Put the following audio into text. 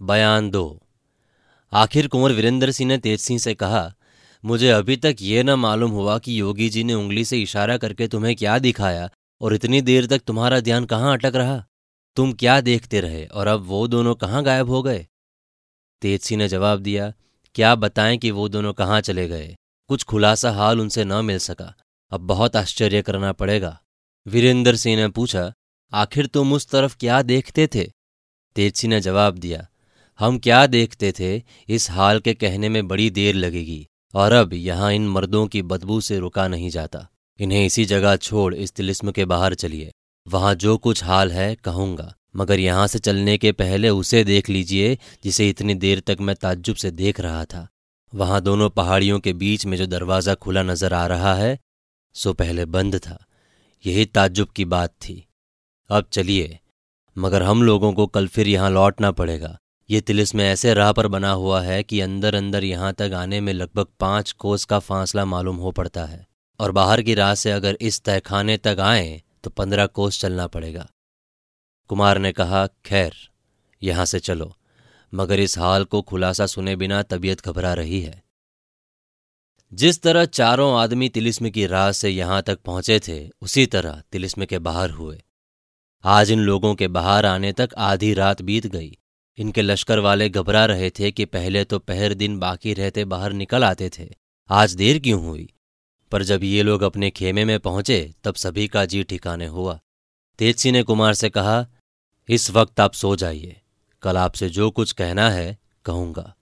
बयान दो। आखिर कुंवर वीरेंद्र सिंह ने तेज सिंह से कहा, मुझे अभी तक ये न मालूम हुआ कि योगी जी ने उंगली से इशारा करके तुम्हें क्या दिखाया और इतनी देर तक तुम्हारा ध्यान कहाँ अटक रहा। तुम क्या देखते रहे और अब वो दोनों कहाँ गायब हो गए? तेज सिंह ने जवाब दिया, क्या बताएँ कि वो दोनों कहाँ चले गए? कुछ खुलासा हाल उनसे न मिल सका। अब बहुत आश्चर्य करना पड़ेगा। वीरेंद्र सिंह ने पूछा, आखिर तुम उस तरफ़ क्या देखते थे? तेज सिंह ने जवाब दिया हम क्या देखते थे, इस हाल के कहने में बड़ी देर लगेगी, और अब यहाँ इन मर्दों की बदबू से रुका नहीं जाता। इन्हें इसी जगह छोड़ इस तिलिस्म के बाहर चलिए, वहाँ जो कुछ हाल है कहूँगा, मगर यहाँ से चलने के पहले उसे देख लीजिए, जिसे इतनी देर तक मैं ताज्जुब से देख रहा था। वहाँ दोनों पहाड़ियों के बीच में जो दरवाज़ा खुला नज़र आ रहा है, सो पहले बंद था। यही ताज्जुब की बात थी। अब चलिए, मगर हम लोगों को कल फिर यहाँ लौटना पड़ेगा। ये तिलिस में ऐसे राह पर बना हुआ है कि अंदर अंदर यहाँ तक आने में लगभग पाँच कोस का फासला मालूम हो पड़ता है। और बाहर की राह से अगर इस तहखाने तक आए तो पंद्रह कोस चलना पड़ेगा। कुमार ने कहा, खैर, यहाँ से चलो। मगर इस हाल को खुलासा सुने बिना तबीयत घबरा रही है। जिस तरह चारों आदमी तिलिस्म की राह से यहाँ तक पहुँचे थे, उसी तरह तिलिस्म के बाहर हुए। आज इन लोगों के बाहर आने तक आधी रात बीत गई। इनके लश्कर वाले घबरा रहे थे कि पहले तो पहर दिन बाकी रहते बाहर निकल आते थे। आज देर क्यों हुई? पर जब ये लोग अपने खेमे में पहुँचे, तब सभी का जी ठिकाने हुआ। तेजसी ने कुमार से कहा, इस वक्त आप सो जाइए। कल आपसे जो कुछ कहना है, कहूँगा।